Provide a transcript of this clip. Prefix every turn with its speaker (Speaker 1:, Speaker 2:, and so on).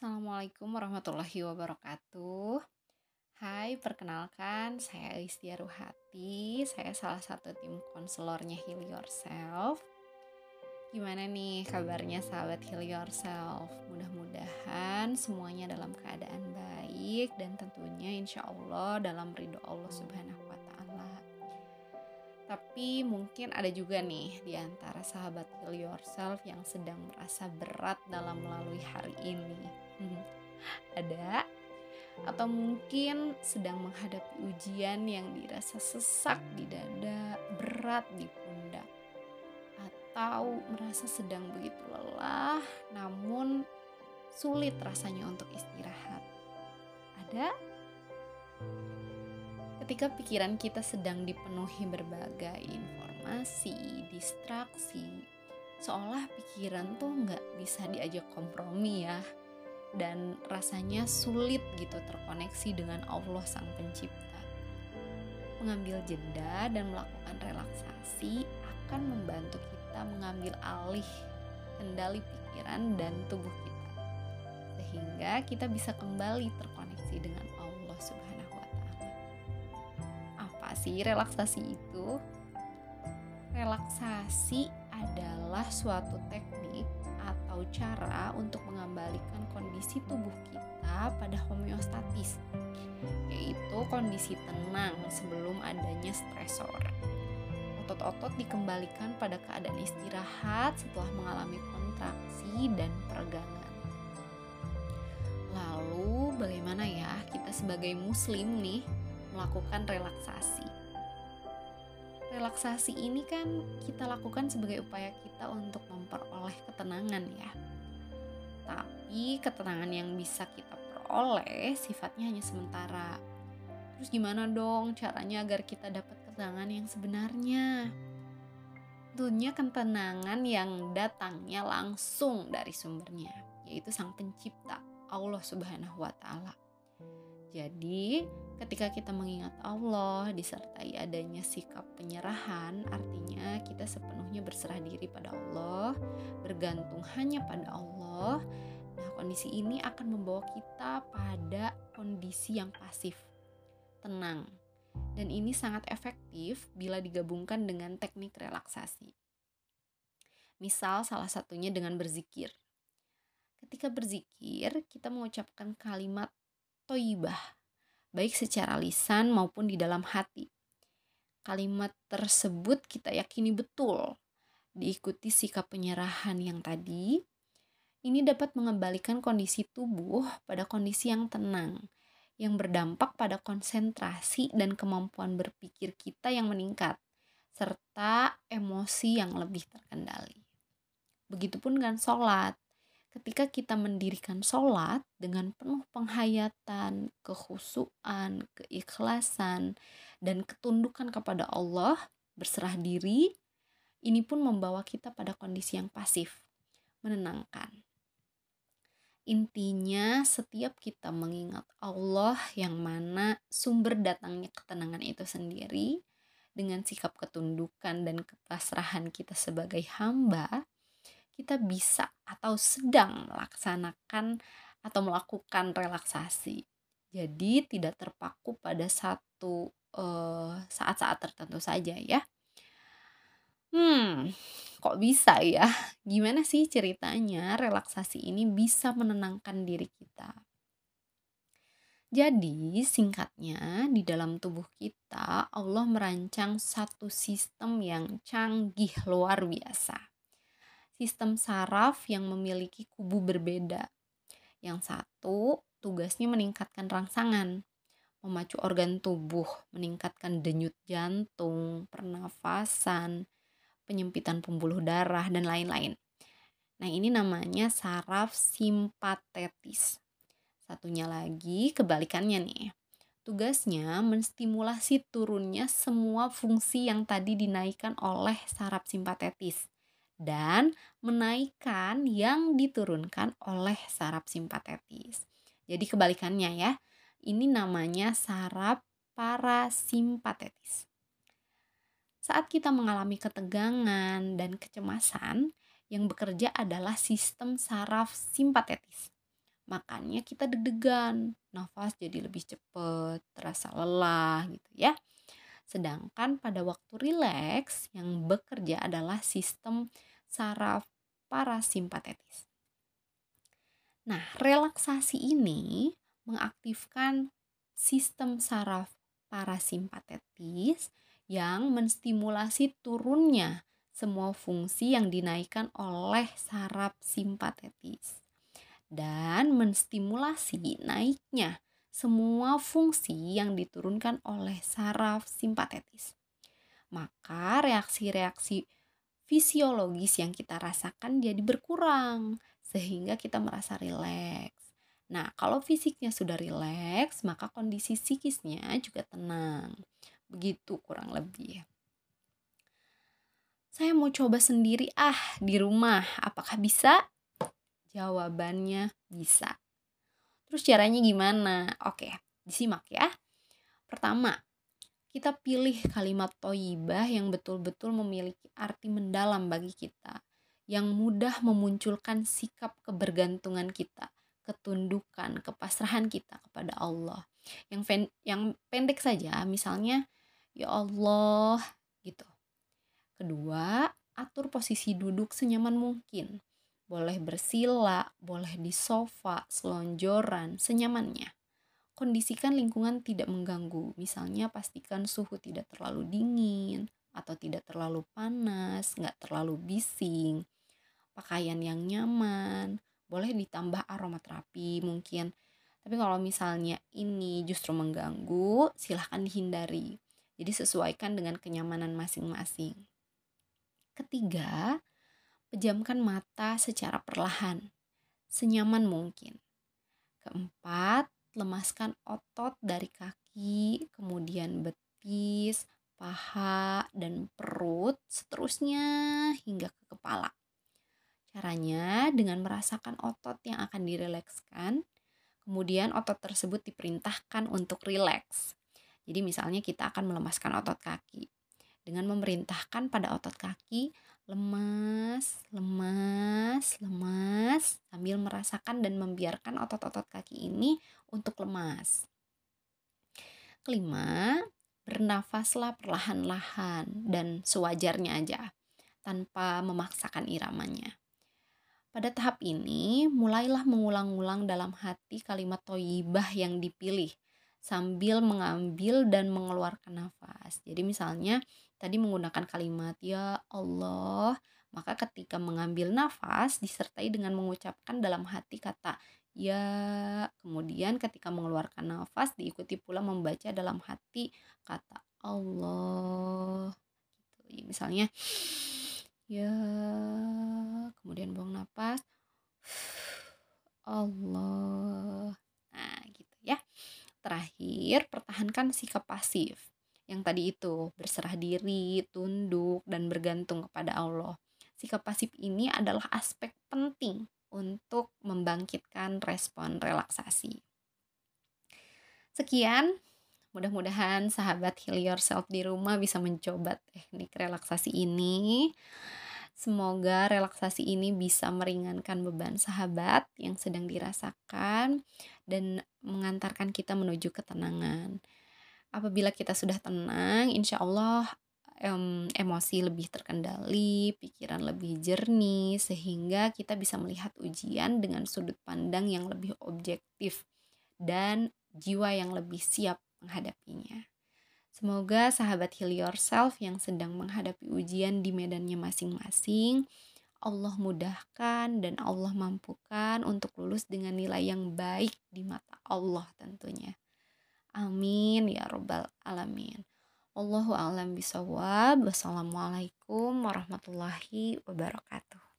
Speaker 1: Assalamualaikum warahmatullahi wabarakatuh. Hai, perkenalkan saya Istia Ruhati. Saya salah satu tim konselornya Heal Yourself. Gimana nih kabarnya sahabat Heal Yourself? Mudah-mudahan semuanya dalam keadaan baik dan tentunya insya Allah dalam ridho Allah Subhanahu wa Ta'ala. Tapi mungkin ada juga nih di antara sahabat Heal Yourself yang sedang merasa berat dalam melalui hari ini. Ada atau mungkin sedang menghadapi ujian yang dirasa sesak di dada, berat di pundak, atau merasa sedang begitu lelah, namun sulit rasanya untuk istirahat. Ada? Ketika pikiran kita sedang dipenuhi berbagai informasi, distraksi, seolah pikiran tuh nggak bisa diajak kompromi ya dan rasanya sulit gitu terkoneksi dengan Allah Sang Pencipta. Mengambil jeda dan melakukan relaksasi akan membantu kita mengambil alih kendali pikiran dan tubuh kita. Sehingga kita bisa kembali terkoneksi dengan Allah Subhanahu wa taala. Apa sih relaksasi itu? Relaksasi adalah suatu teknik atau cara untuk mengembalikan kondisi tubuh kita pada homeostatis, yaitu kondisi tenang sebelum adanya stresor. Otot-otot dikembalikan pada keadaan istirahat setelah mengalami kontraksi dan peregangan. Lalu, bagaimana ya kita sebagai Muslim nih melakukan relaksasi? Relaksasi ini kan kita lakukan sebagai upaya kita untuk memperoleh ketenangan ya. Tapi ketenangan yang bisa kita peroleh sifatnya hanya sementara. Terus gimana dong caranya agar kita dapat ketenangan yang sebenarnya? Tentunya ketenangan yang datangnya langsung dari sumbernya, yaitu Sang Pencipta, Allah Subhanahu wa taala. Jadi, ketika kita mengingat Allah disertai adanya sikap penyerahan, artinya kita sepenuhnya berserah diri pada Allah, bergantung hanya pada Allah. Nah, kondisi ini akan membawa kita pada kondisi yang pasif, tenang. Dan ini sangat efektif bila digabungkan dengan teknik relaksasi. Misal salah satunya dengan berzikir. Ketika berzikir, kita mengucapkan kalimat toibah, baik secara lisan maupun di dalam hati. Kalimat tersebut kita yakini betul, diikuti sikap penyerahan yang tadi. Ini dapat mengembalikan kondisi tubuh pada kondisi yang tenang, yang berdampak pada konsentrasi dan kemampuan berpikir kita yang meningkat, serta emosi yang lebih terkendali. Begitupun dengan sholat, ketika kita mendirikan sholat dengan penuh penghayatan, kehusuan, keikhlasan, dan ketundukan kepada Allah, berserah diri, ini pun membawa kita pada kondisi yang pasif, menenangkan. Intinya, setiap kita mengingat Allah yang mana sumber datangnya ketenangan itu sendiri, dengan sikap ketundukan dan kepasrahan kita sebagai hamba, kita bisa atau sedang melaksanakan atau melakukan relaksasi. Jadi tidak terpaku pada satu saat-saat uh, tertentu saja ya. Hmm, kok bisa ya? Gimana sih ceritanya relaksasi ini bisa menenangkan diri kita? Jadi, singkatnya, di dalam tubuh kita, Allah merancang satu sistem yang canggih luar biasa sistem saraf yang memiliki kubu berbeda. Yang satu tugasnya meningkatkan rangsangan, memacu organ tubuh, meningkatkan denyut jantung, pernafasan, penyempitan pembuluh darah, dan lain-lain. Nah, ini namanya saraf simpatetis. Satunya lagi kebalikannya nih. Tugasnya menstimulasi turunnya semua fungsi yang tadi dinaikkan oleh saraf simpatetis dan menaikkan yang diturunkan oleh saraf simpatetis. Jadi kebalikannya ya. Ini namanya saraf parasimpatetis. Saat kita mengalami ketegangan dan kecemasan, yang bekerja adalah sistem saraf simpatetis. Makanya kita deg-degan, nafas jadi lebih cepat, terasa lelah gitu ya. Sedangkan pada waktu rileks yang bekerja adalah sistem saraf parasimpatetis. Nah, relaksasi ini mengaktifkan sistem saraf parasimpatetis yang menstimulasi turunnya semua fungsi yang dinaikkan oleh saraf simpatetis dan menstimulasi naiknya semua fungsi yang diturunkan oleh saraf simpatetis. Maka reaksi-reaksi fisiologis yang kita rasakan jadi berkurang sehingga kita merasa rileks. Nah, kalau fisiknya sudah rileks, maka kondisi psikisnya juga tenang. Begitu kurang lebih. Saya mau coba sendiri ah di rumah. Apakah bisa? Jawabannya bisa. Terus caranya gimana? Oke, disimak ya. Pertama, kita pilih kalimat toyibah yang betul-betul memiliki arti mendalam bagi kita. Yang mudah memunculkan sikap kebergantungan kita ketundukan, kepasrahan kita kepada Allah. Yang pen, yang pendek saja, misalnya ya Allah gitu. Kedua, atur posisi duduk senyaman mungkin. Boleh bersila, boleh di sofa, selonjoran, senyamannya. Kondisikan lingkungan tidak mengganggu. Misalnya pastikan suhu tidak terlalu dingin atau tidak terlalu panas, nggak terlalu bising. Pakaian yang nyaman, boleh ditambah aromaterapi mungkin. Tapi kalau misalnya ini justru mengganggu silahkan dihindari. Jadi sesuaikan dengan kenyamanan masing-masing. Ketiga pejamkan mata secara perlahan. Senyaman mungkin. Keempat lemaskan otot dari kaki kemudian betis paha dan perut seterusnya hingga ke kepala Caranya dengan merasakan otot yang akan direlekskan, kemudian otot tersebut diperintahkan untuk rileks. Jadi misalnya kita akan melemaskan otot kaki. Dengan memerintahkan pada otot kaki, lemas, lemas, lemas, sambil merasakan dan membiarkan otot-otot kaki ini untuk lemas. Kelima, bernafaslah perlahan-lahan dan sewajarnya aja, tanpa memaksakan iramanya. Pada tahap ini, mulailah mengulang-ulang dalam hati kalimat toyibah yang dipilih sambil mengambil dan mengeluarkan nafas. Jadi misalnya tadi menggunakan kalimat ya Allah, maka ketika mengambil nafas disertai dengan mengucapkan dalam hati kata ya, kemudian ketika mengeluarkan nafas diikuti pula membaca dalam hati kata Allah. Gitu. Misalnya ya kemudian buang nafas Allah nah gitu ya terakhir pertahankan sikap pasif. Yang tadi itu berserah diri tunduk dan bergantung kepada Allah. Sikap pasif ini adalah aspek penting untuk membangkitkan respon relaksasi. Sekian. Mudah-mudahan sahabat heal yourself di rumah bisa mencoba teknik relaksasi ini. Semoga relaksasi ini bisa meringankan beban sahabat yang sedang dirasakan dan mengantarkan kita menuju ketenangan. Apabila kita sudah tenang, insya Allah em, emosi lebih terkendali, pikiran lebih jernih, sehingga kita bisa melihat ujian dengan sudut pandang yang lebih objektif dan jiwa yang lebih siap menghadapinya. Semoga sahabat heal yourself yang sedang menghadapi ujian di medannya masing-masing, Allah mudahkan dan Allah mampukan untuk lulus dengan nilai yang baik di mata Allah tentunya. Amin ya robbal alamin. Allahu a'lam bisawab. Wassalamualaikum warahmatullahi wabarakatuh.